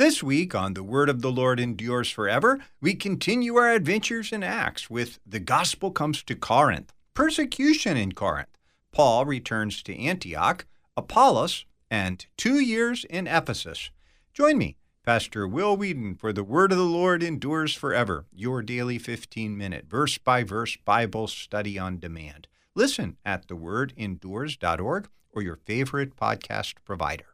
This week on The Word of the Lord Endures Forever, we continue our adventures in Acts with The Gospel Comes to Corinth, Persecution in Corinth. Paul returns to Antioch, Apollos, and two years in Ephesus. Join me, Pastor Will Weedon, for The Word of the Lord Endures Forever, your daily 15 minute verse by verse Bible study on demand. Listen at thewordendures.org or your favorite podcast provider.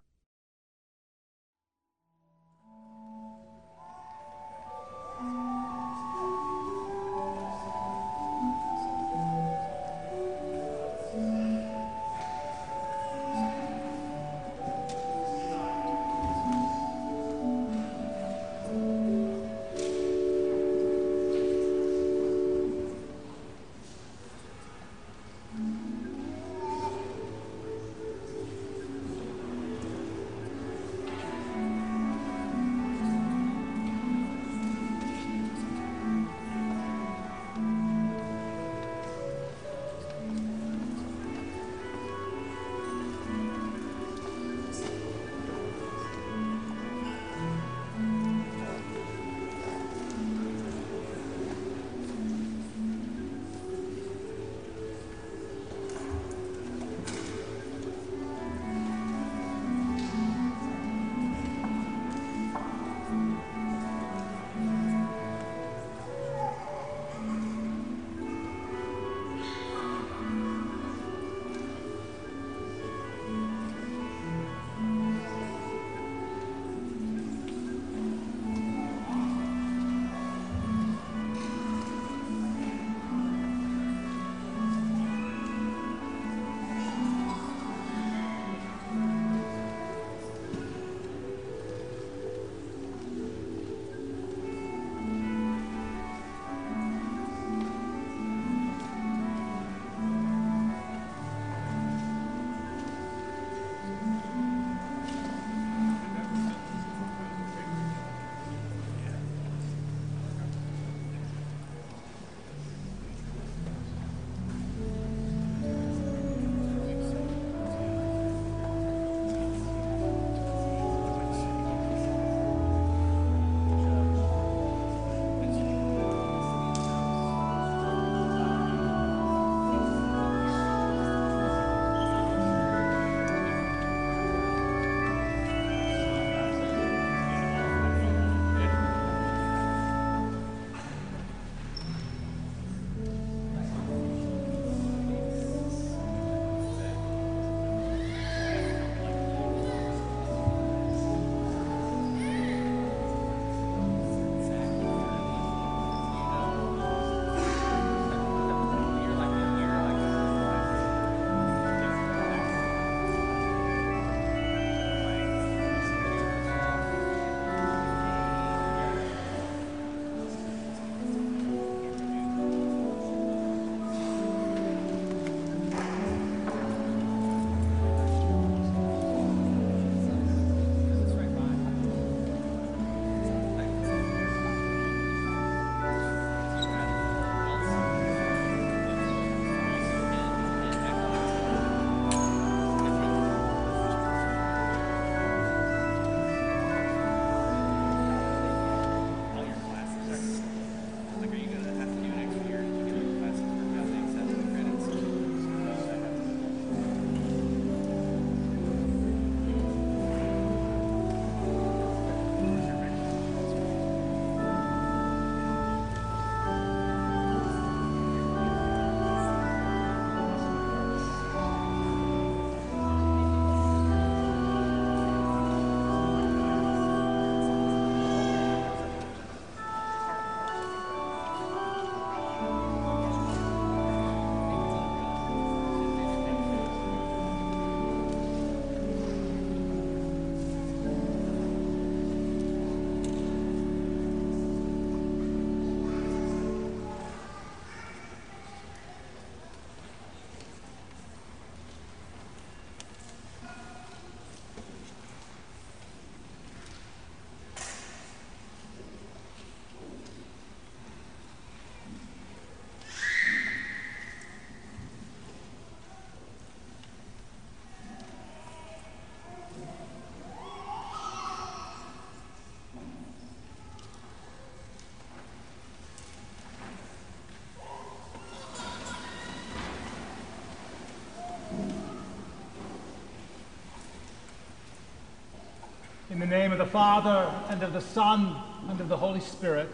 Name of the Father, and of the Son, and of the Holy Spirit.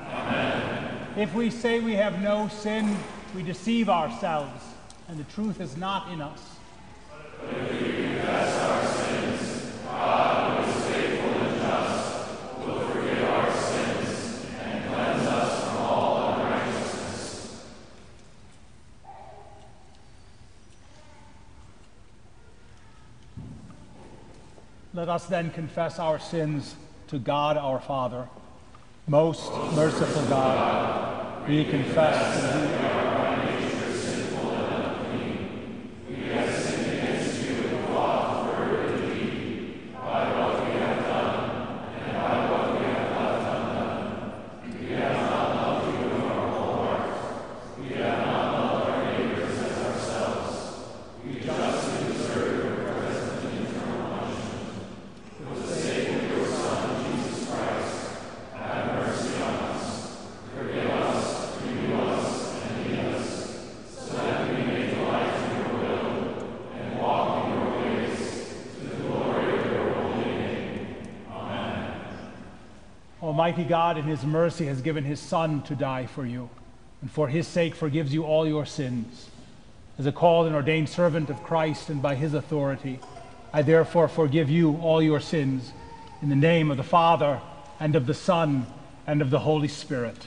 Amen. If we say we have no sin, we deceive ourselves, and the truth is not in us. If we confess our sins, God, who is faithful and just, will forgive our sins and cleanse us from all unrighteousness. Let us then confess our sins to God our Father. Most merciful God, we confess to Almighty God, in His mercy, has given His Son to die for you, and for His sake forgives you all your sins. As a called and ordained servant of Christ and by His authority, I therefore forgive you all your sins in the name of the Father, and of the Son, and of the Holy Spirit.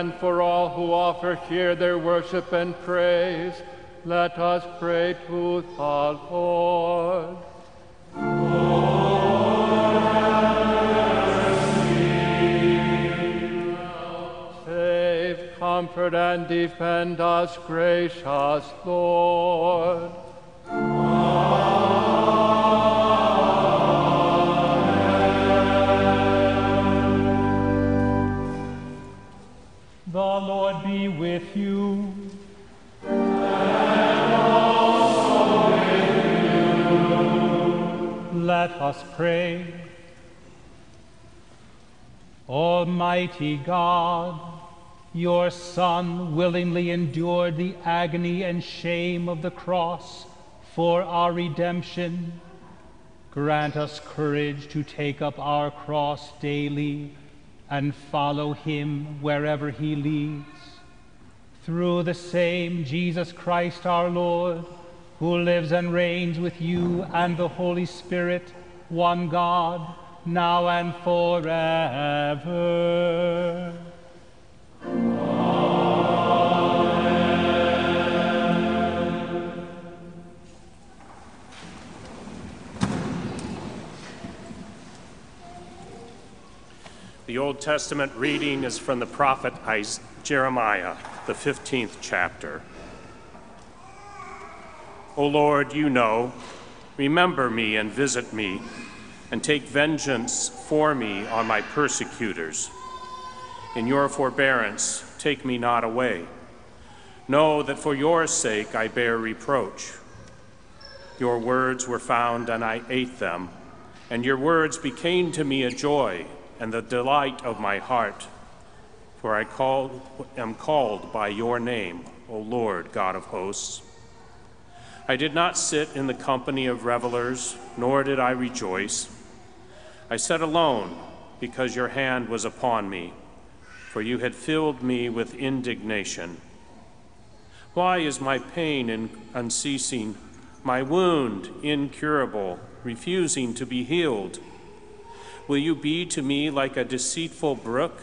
And for all who offer here their worship and praise, let us pray to the Lord. Save, comfort, and defend us, gracious Lord. With you. With you. Let us pray. Almighty God, your Son willingly endured the agony and shame of the cross for our redemption. Grant us courage to take up our cross daily and follow him wherever he leads. Through the same Jesus Christ our Lord, who lives and reigns with you and the Holy Spirit, one God, now and forever. The Old Testament reading is from the prophet Jeremiah, the 15th chapter. O Lord, you know, remember me and visit me, and take vengeance for me on my persecutors. In your forbearance, take me not away. Know that for your sake I bear reproach. Your words were found, and I ate them, and your words became to me a joy and the delight of my heart. For I am called by your name, O Lord God of hosts. I did not sit in the company of revelers, nor did I rejoice. I sat alone because your hand was upon me, for you had filled me with indignation. Why is my pain unceasing, my wound incurable, refusing to be healed? Will you be to me like a deceitful brook,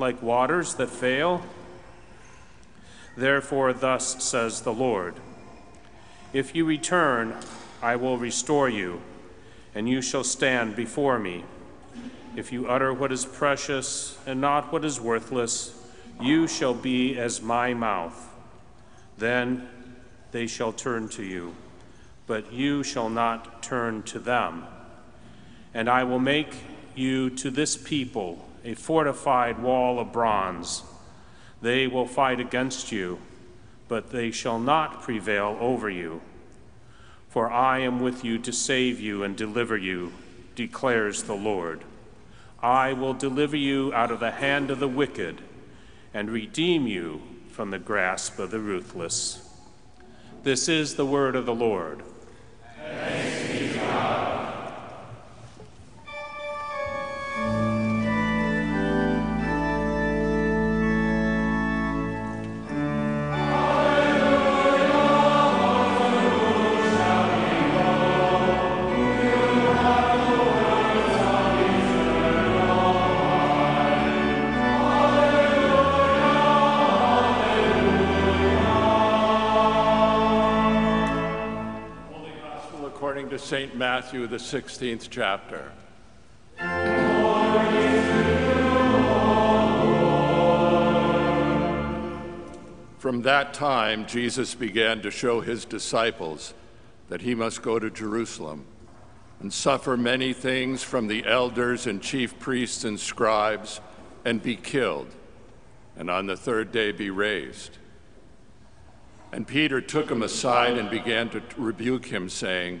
like waters that fail? Therefore, thus says the Lord If you return, I will restore you, and you shall stand before me. If you utter what is precious and not what is worthless, you shall be as my mouth. Then they shall turn to you, but you shall not turn to them. And I will make you to this people a fortified wall of bronze. They will fight against you, but they shall not prevail over you. For I am with you to save you and deliver you, declares the Lord. I will deliver you out of the hand of the wicked and redeem you from the grasp of the ruthless. This is the word of the Lord. St. Matthew, the 16th chapter. From that time, Jesus began to show his disciples that he must go to Jerusalem and suffer many things from the elders and chief priests and scribes and be killed, and on the third day be raised. And Peter took him aside and began to rebuke him, saying,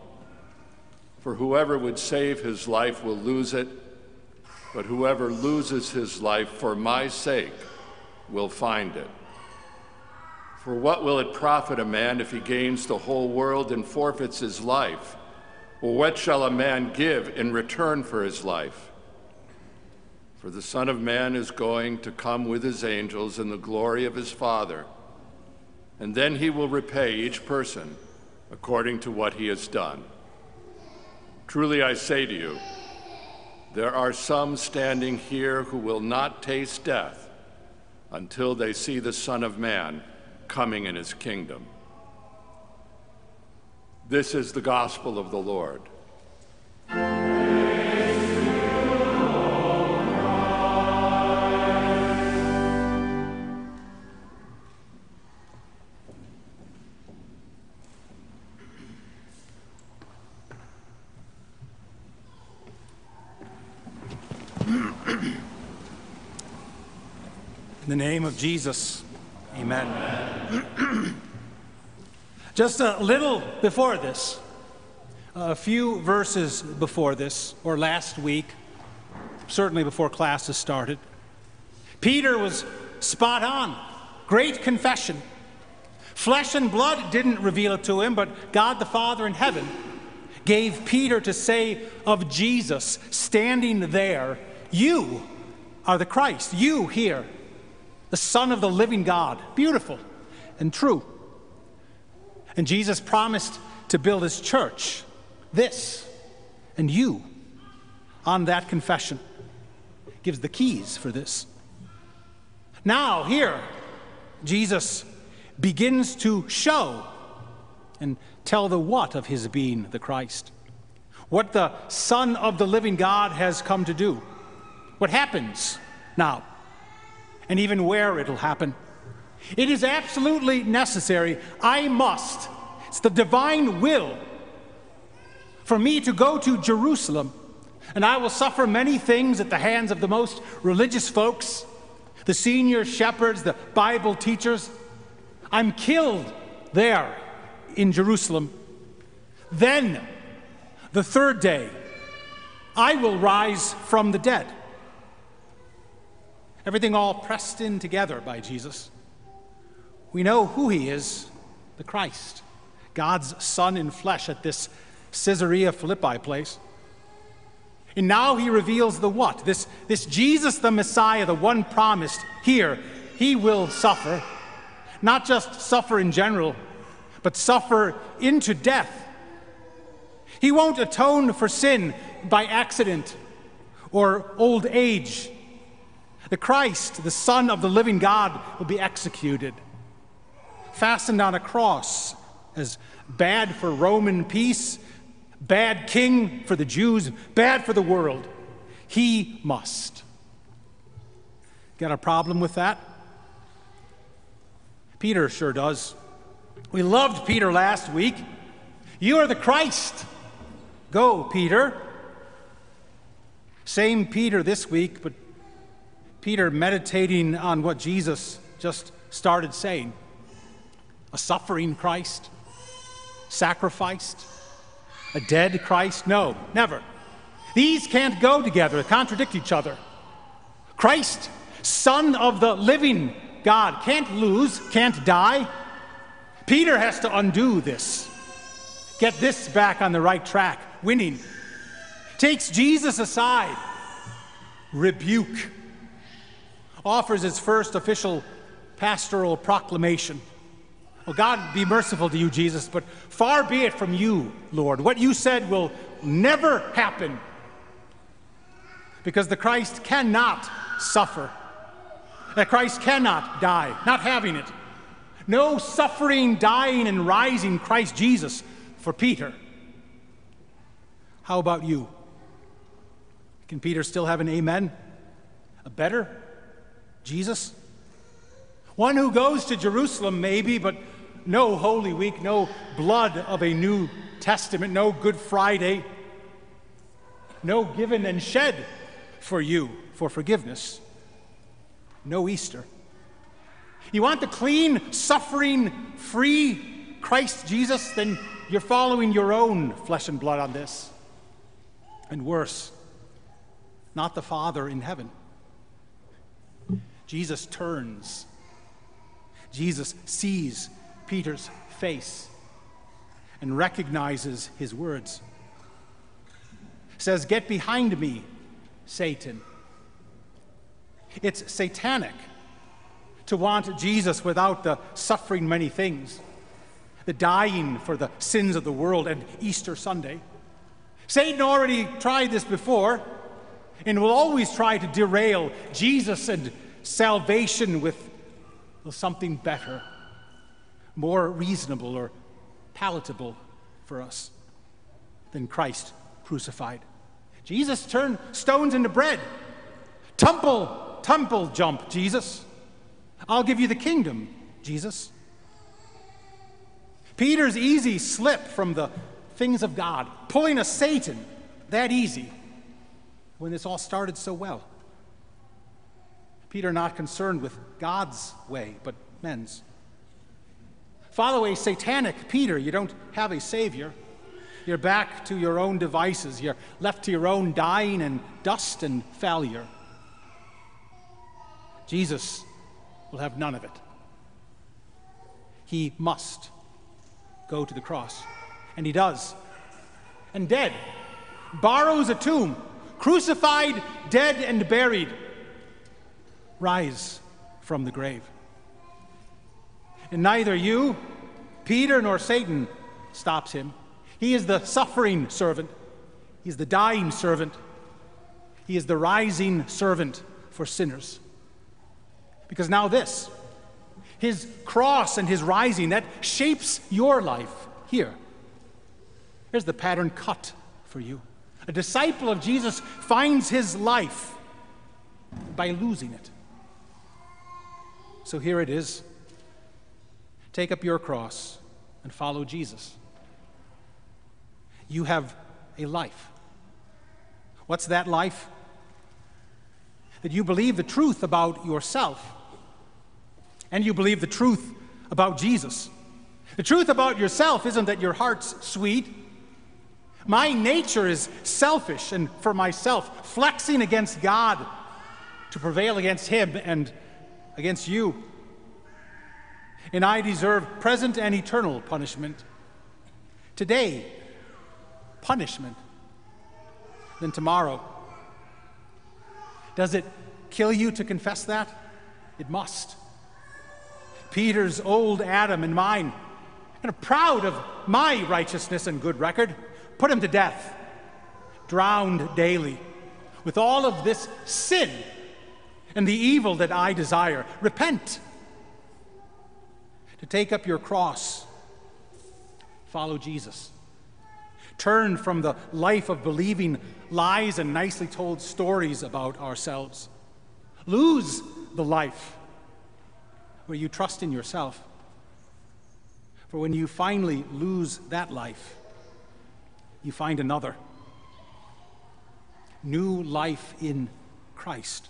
For whoever would save his life will lose it, but whoever loses his life for my sake will find it. For what will it profit a man if he gains the whole world and forfeits his life? Or what shall a man give in return for his life? For the Son of Man is going to come with his angels in the glory of his Father, and then he will repay each person according to what he has done. Truly I say to you, there are some standing here who will not taste death until they see the Son of Man coming in his kingdom. This is the gospel of the Lord. The name of Jesus, amen. Just a little before this, a few verses before this, or last week, certainly before classes started, Peter was spot on. Great confession. Flesh and blood didn't reveal it to him, but God the Father in heaven gave Peter to say of Jesus standing there, You are the Christ. You here, the Son of the living God. Beautiful and true. And Jesus promised to build his church, this and you, on that confession. Gives the keys for this. Now, here, Jesus begins to show and tell the what of his being the Christ. What the Son of the living God has come to do. What happens now, and even where it'll happen. It is absolutely necessary. I must. It's the divine will for me to go to Jerusalem, and I will suffer many things at the hands of the most religious folks, the senior shepherds, the Bible teachers. I'm killed there in Jerusalem. Then, the third day, I will rise from the dead. Everything all pressed in together by Jesus. We know who he is the Christ, God's Son in flesh at this Caesarea Philippi place. And now he reveals the what? This, this Jesus the Messiah, the one promised here, he will suffer. Not just suffer in general, but suffer into death. He won't atone for sin by accident or old age. The Christ, the Son of the living God, will be executed, fastened on a cross as bad for Roman peace, bad king for the Jews, bad for the world. He must. Got a problem with that? Peter sure does. We loved Peter last week. You are the Christ. Go, Peter. Same Peter this week, but Peter meditating on what Jesus just started saying a suffering Christ, sacrificed, a dead Christ? No, never. These can't go together, contradict each other. Christ, Son of the living God, can't lose, can't die. Peter has to undo this, get this back on the right track, winning. Takes Jesus aside, rebuke, offers his first official pastoral proclamation. Well, God be merciful to you, Jesus, but far be it from you, Lord. What you said will never happen because the Christ cannot suffer. That Christ cannot die, not having it. No suffering, dying, and rising Christ Jesus for Peter. How about you? Can Peter still have an amen? A better Jesus? One who goes to Jerusalem, maybe, but no Holy Week, no blood of a New Testament, no Good Friday, no given and shed for you for forgiveness, no Easter. You want the clean, suffering, free Christ Jesus? Then you're following your own flesh and blood on this. And worse, not the Father in heaven. Jesus turns. Jesus sees Peter's face and recognizes his words. Says, Get behind me, Satan. It's satanic to want Jesus without the suffering many things, the dying for the sins of the world, and Easter Sunday. Satan already tried this before and will always try to derail Jesus and salvation with something better, more reasonable or palatable for us than Christ crucified. Jesus turned stones into bread. Tumble, tumble jump, Jesus. I'll give you the kingdom, Jesus. Peter's easy slip from the things of God, pulling a Satan, that easy. when this all started so well? Peter not concerned with God's way, but men's. Follow a satanic Peter. You don't have a Savior. You're back to your own devices. You're left to your own dying and dust and failure. Jesus will have none of it. He must go to the cross. And he does. And dead, borrows a tomb, crucified, dead, and buried, rise from the grave. And neither you, Peter, nor Satan stops him. He is the suffering servant, he's the dying servant, he is the rising servant for sinners. Because now, this, his cross and his rising, that shapes your life here. Here's the pattern cut for you. A disciple of Jesus finds his life by losing it. So here it is. Take up your cross and follow Jesus. You have a life. What's that life? That you believe the truth about yourself and you believe the truth about Jesus. The truth about yourself isn't that your heart's sweet. My nature is selfish and for myself, flexing against God to prevail against Him and against you. And I deserve present and eternal punishment. Today, punishment. Then tomorrow. Does it kill you to confess that? It must. Peter's old Adam and mine, and proud of my righteousness and good record, put him to death, drowned daily with all of this sin and the evil that I desire. Repent. To take up your cross, follow Jesus. Turn from the life of believing lies and nicely told stories about ourselves. Lose the life where you trust in yourself. For when you finally lose that life, you find another. New life in Christ.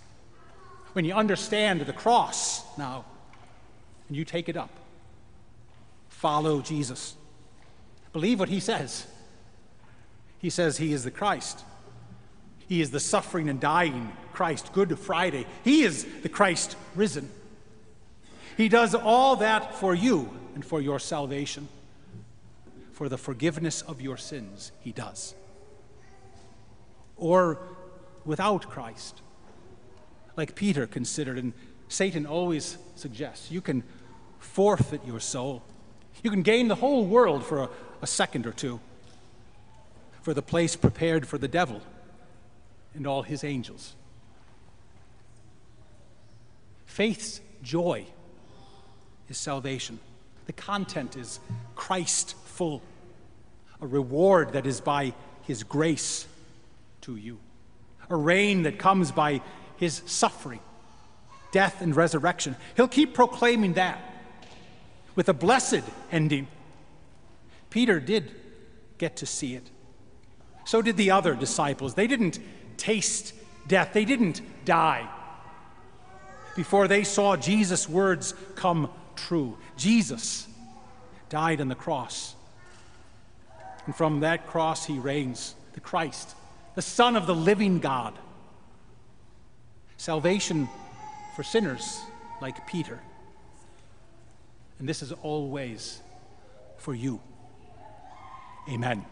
When you understand the cross now, and you take it up, follow Jesus. Believe what he says. He says he is the Christ. He is the suffering and dying Christ, Good Friday. He is the Christ risen. He does all that for you and for your salvation. For the forgiveness of your sins, He does. Or without Christ, like Peter considered, and Satan always suggests, you can forfeit your soul. You can gain the whole world for a, a second or two, for the place prepared for the devil and all his angels. Faith's joy is salvation. The content is Christ full, a reward that is by his grace to you, a reign that comes by his suffering, death, and resurrection. He'll keep proclaiming that with a blessed ending. Peter did get to see it. So did the other disciples. They didn't taste death, they didn't die before they saw Jesus' words come true. Jesus died on the cross. And from that cross, he reigns, the Christ, the Son of the living God. Salvation for sinners like Peter. And this is always for you. Amen.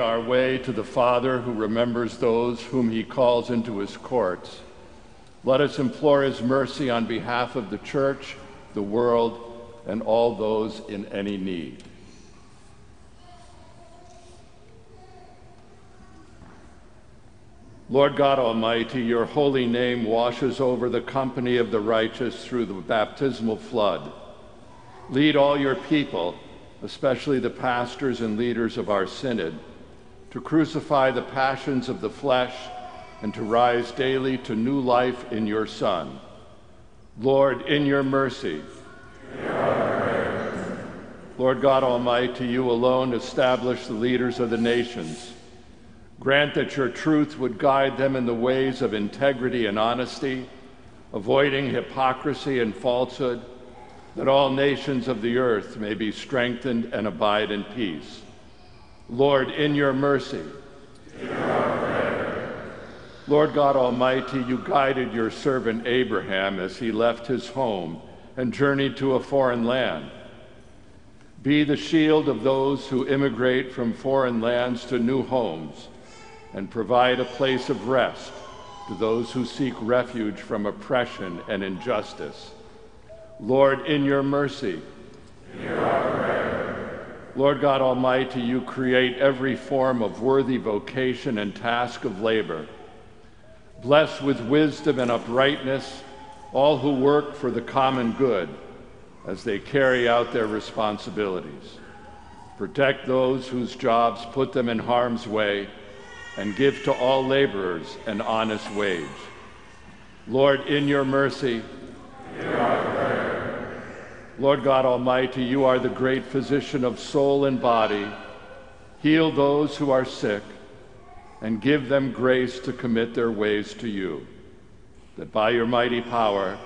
Our way to the Father who remembers those whom he calls into his courts, let us implore his mercy on behalf of the church, the world, and all those in any need. Lord God Almighty, your holy name washes over the company of the righteous through the baptismal flood. Lead all your people, especially the pastors and leaders of our synod, to crucify the passions of the flesh and to rise daily to new life in your Son. Lord, in your mercy, Lord God Almighty, you alone establish the leaders of the nations. Grant that your truth would guide them in the ways of integrity and honesty, avoiding hypocrisy and falsehood, that all nations of the earth may be strengthened and abide in peace. Lord, in your mercy, Lord God Almighty, you guided your servant Abraham as he left his home and journeyed to a foreign land. Be the shield of those who immigrate from foreign lands to new homes and provide a place of rest to those who seek refuge from oppression and injustice. Lord, in your mercy, Lord God Almighty, you create every form of worthy vocation and task of labor. Bless with wisdom and uprightness all who work for the common good as they carry out their responsibilities. Protect those whose jobs put them in harm's way and give to all laborers an honest wage. Lord, in your mercy, Lord God Almighty, you are the great physician of soul and body. Heal those who are sick and give them grace to commit their ways to you, that by your mighty power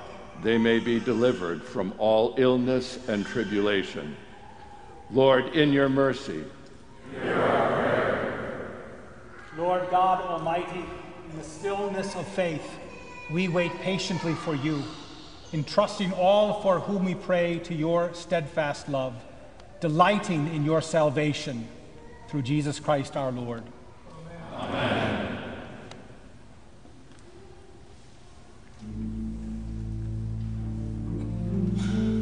they may be delivered from all illness and tribulation. Lord, in your mercy, Lord God Almighty, in the stillness of faith, we wait patiently for you, entrusting all for whom we pray to your steadfast love, delighting in your salvation through Jesus Christ our Lord. Amen. us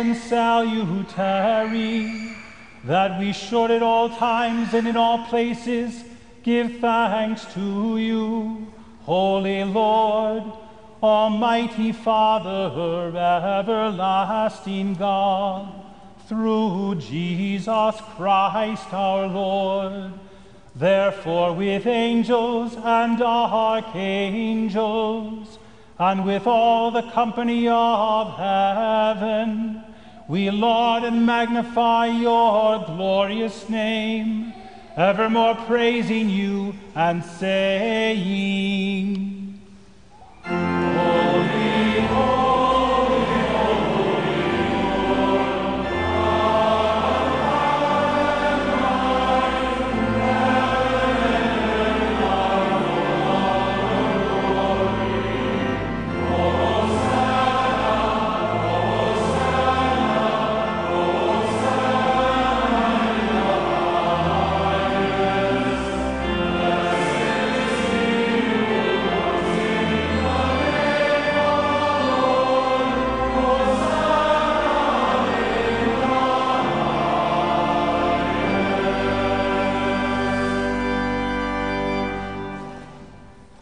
right, and salutary that we should at all times and in all places give thanks to you, Holy Lord, Almighty Father, everlasting God, through Jesus Christ our Lord. Therefore, with angels and archangels, and with all the company of heaven, we laud and magnify your glorious name, evermore praising you and saying,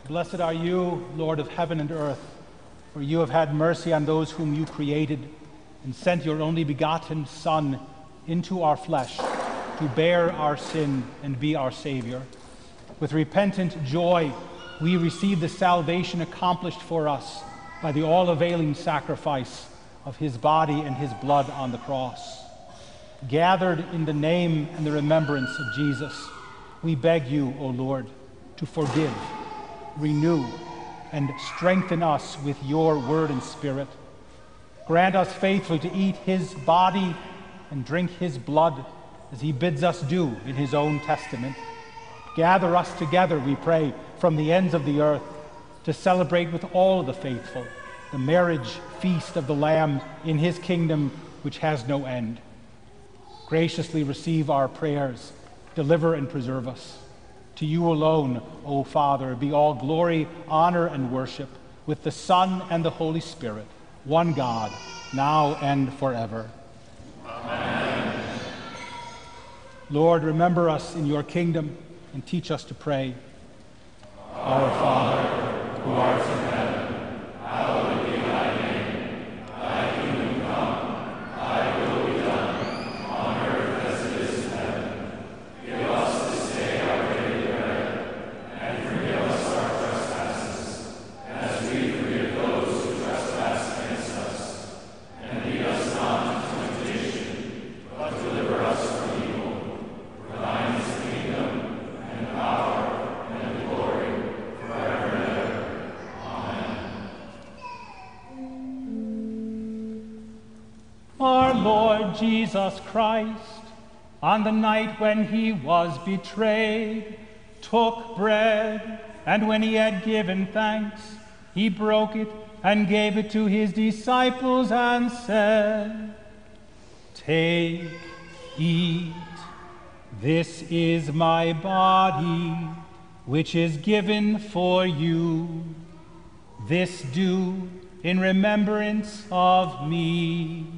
Blessed are you, Lord of heaven and earth, for you have had mercy on those whom you created and sent your only begotten Son into our flesh to bear our sin and be our Savior. With repentant joy, we receive the salvation accomplished for us by the all availing sacrifice of his body and his blood on the cross. Gathered in the name and the remembrance of Jesus, we beg you, O Lord, to forgive renew, and strengthen us with your word and spirit. Grant us faithfully to eat his body and drink his blood as he bids us do in his own testament. Gather us together, we pray, from the ends of the earth to celebrate with all the faithful the marriage feast of the Lamb in his kingdom, which has no end. Graciously receive our prayers, deliver and preserve us. To you alone, O Father, be all glory, honor, and worship with the Son and the Holy Spirit, one God, now and forever. Amen. Lord, remember us in your kingdom and teach us to pray. Our Father, who art in heaven, Jesus Christ, on the night when he was betrayed, took bread, and when he had given thanks, he broke it and gave it to his disciples and said, Take, eat, this is my body, which is given for you. This do in remembrance of me.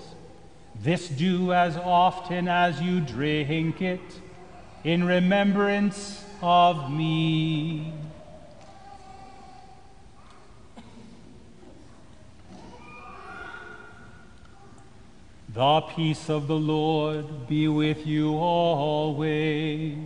This do as often as you drink it in remembrance of me. The peace of the Lord be with you always.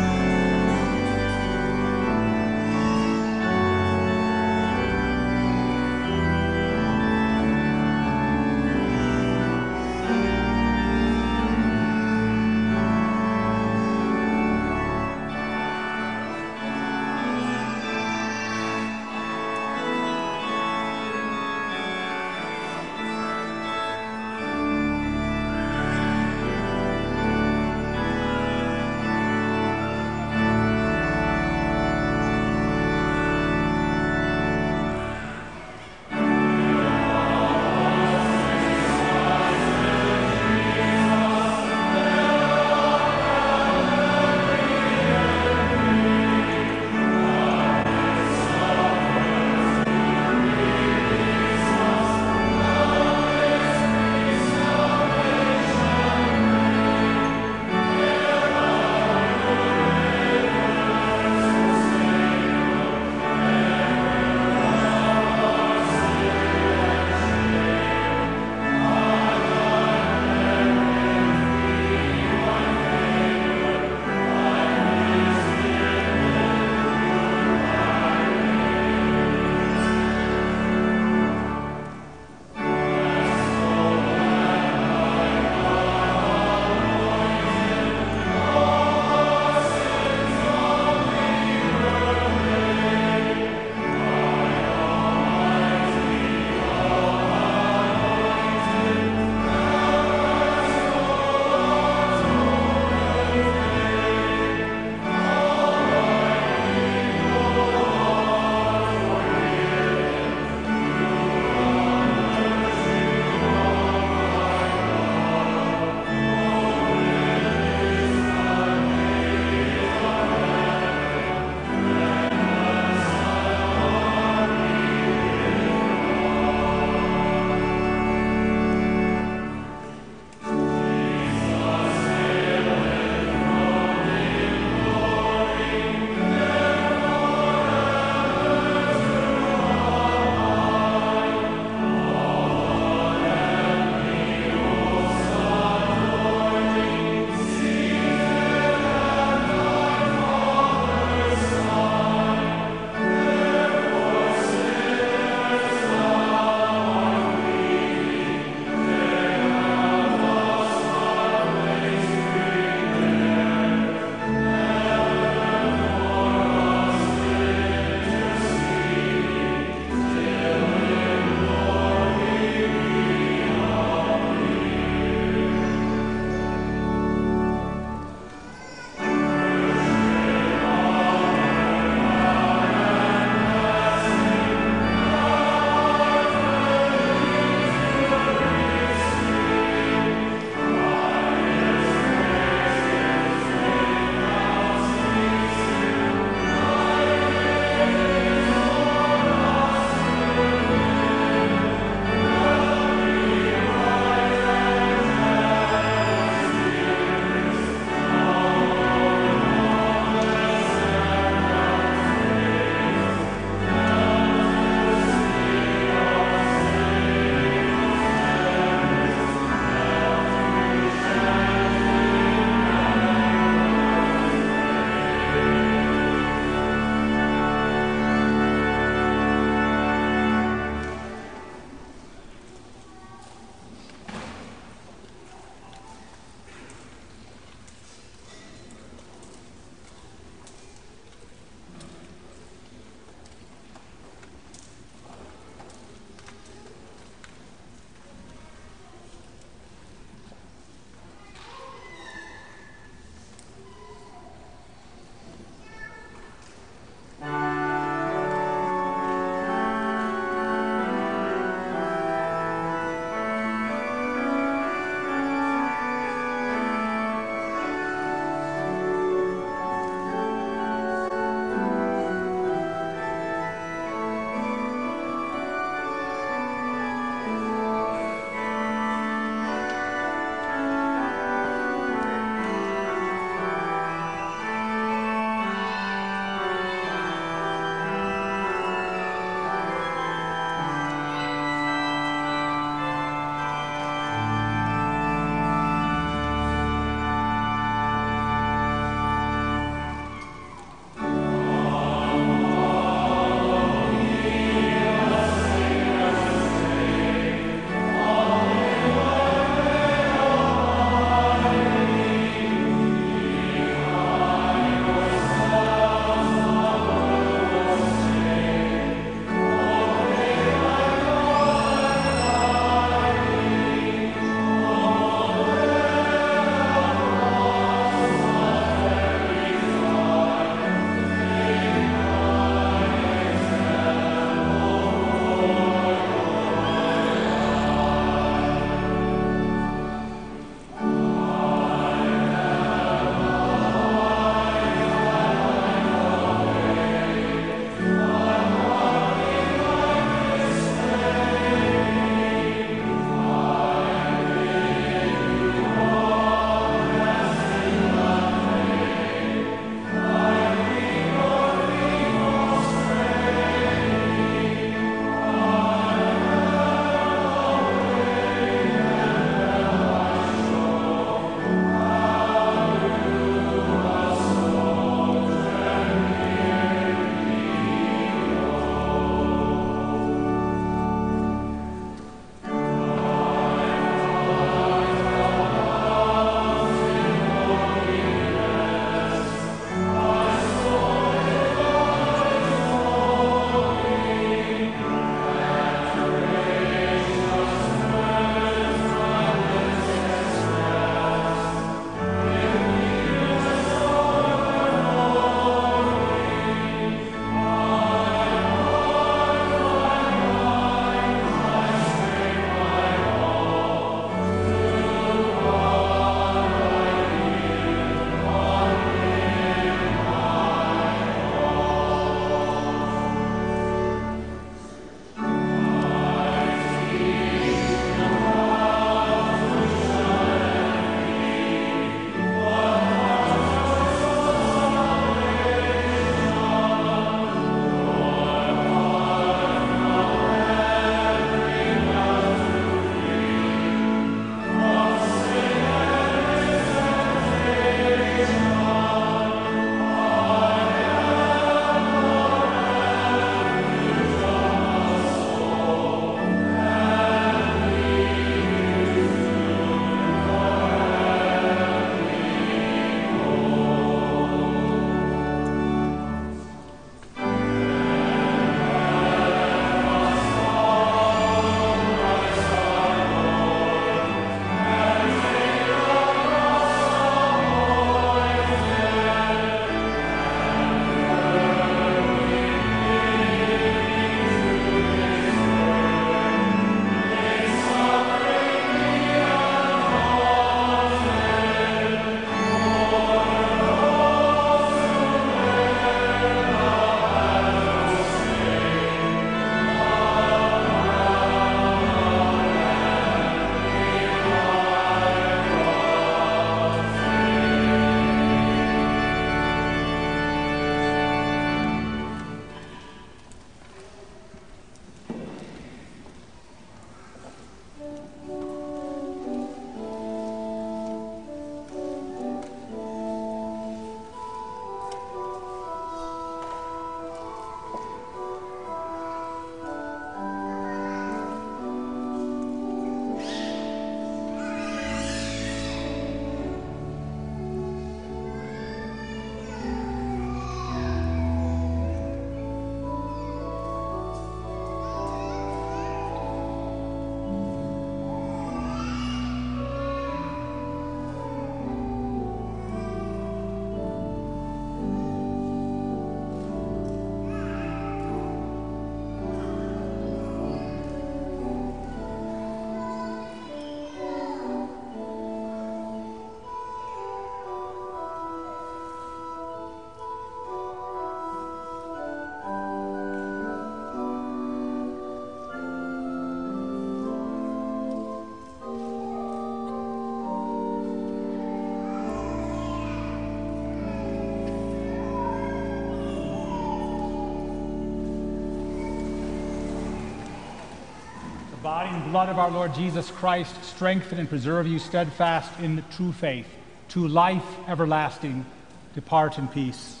Body and blood of our Lord Jesus Christ strengthen and preserve you steadfast in true faith, to life everlasting. Depart in peace.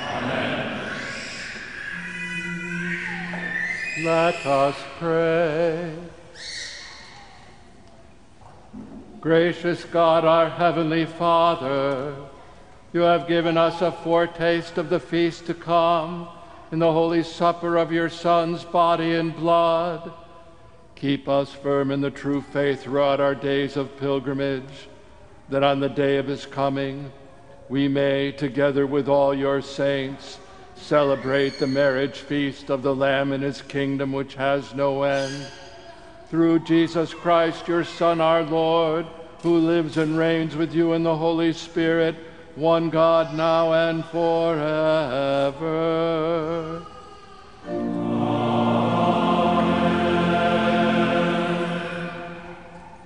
Amen. Let us pray. Gracious God, our Heavenly Father, you have given us a foretaste of the feast to come in the holy supper of your Son's body and blood. Keep us firm in the true faith throughout our days of pilgrimage, that on the day of his coming we may, together with all your saints, celebrate the marriage feast of the Lamb in his kingdom which has no end. Through Jesus Christ, your Son, our Lord, who lives and reigns with you in the Holy Spirit, one God, now and forever.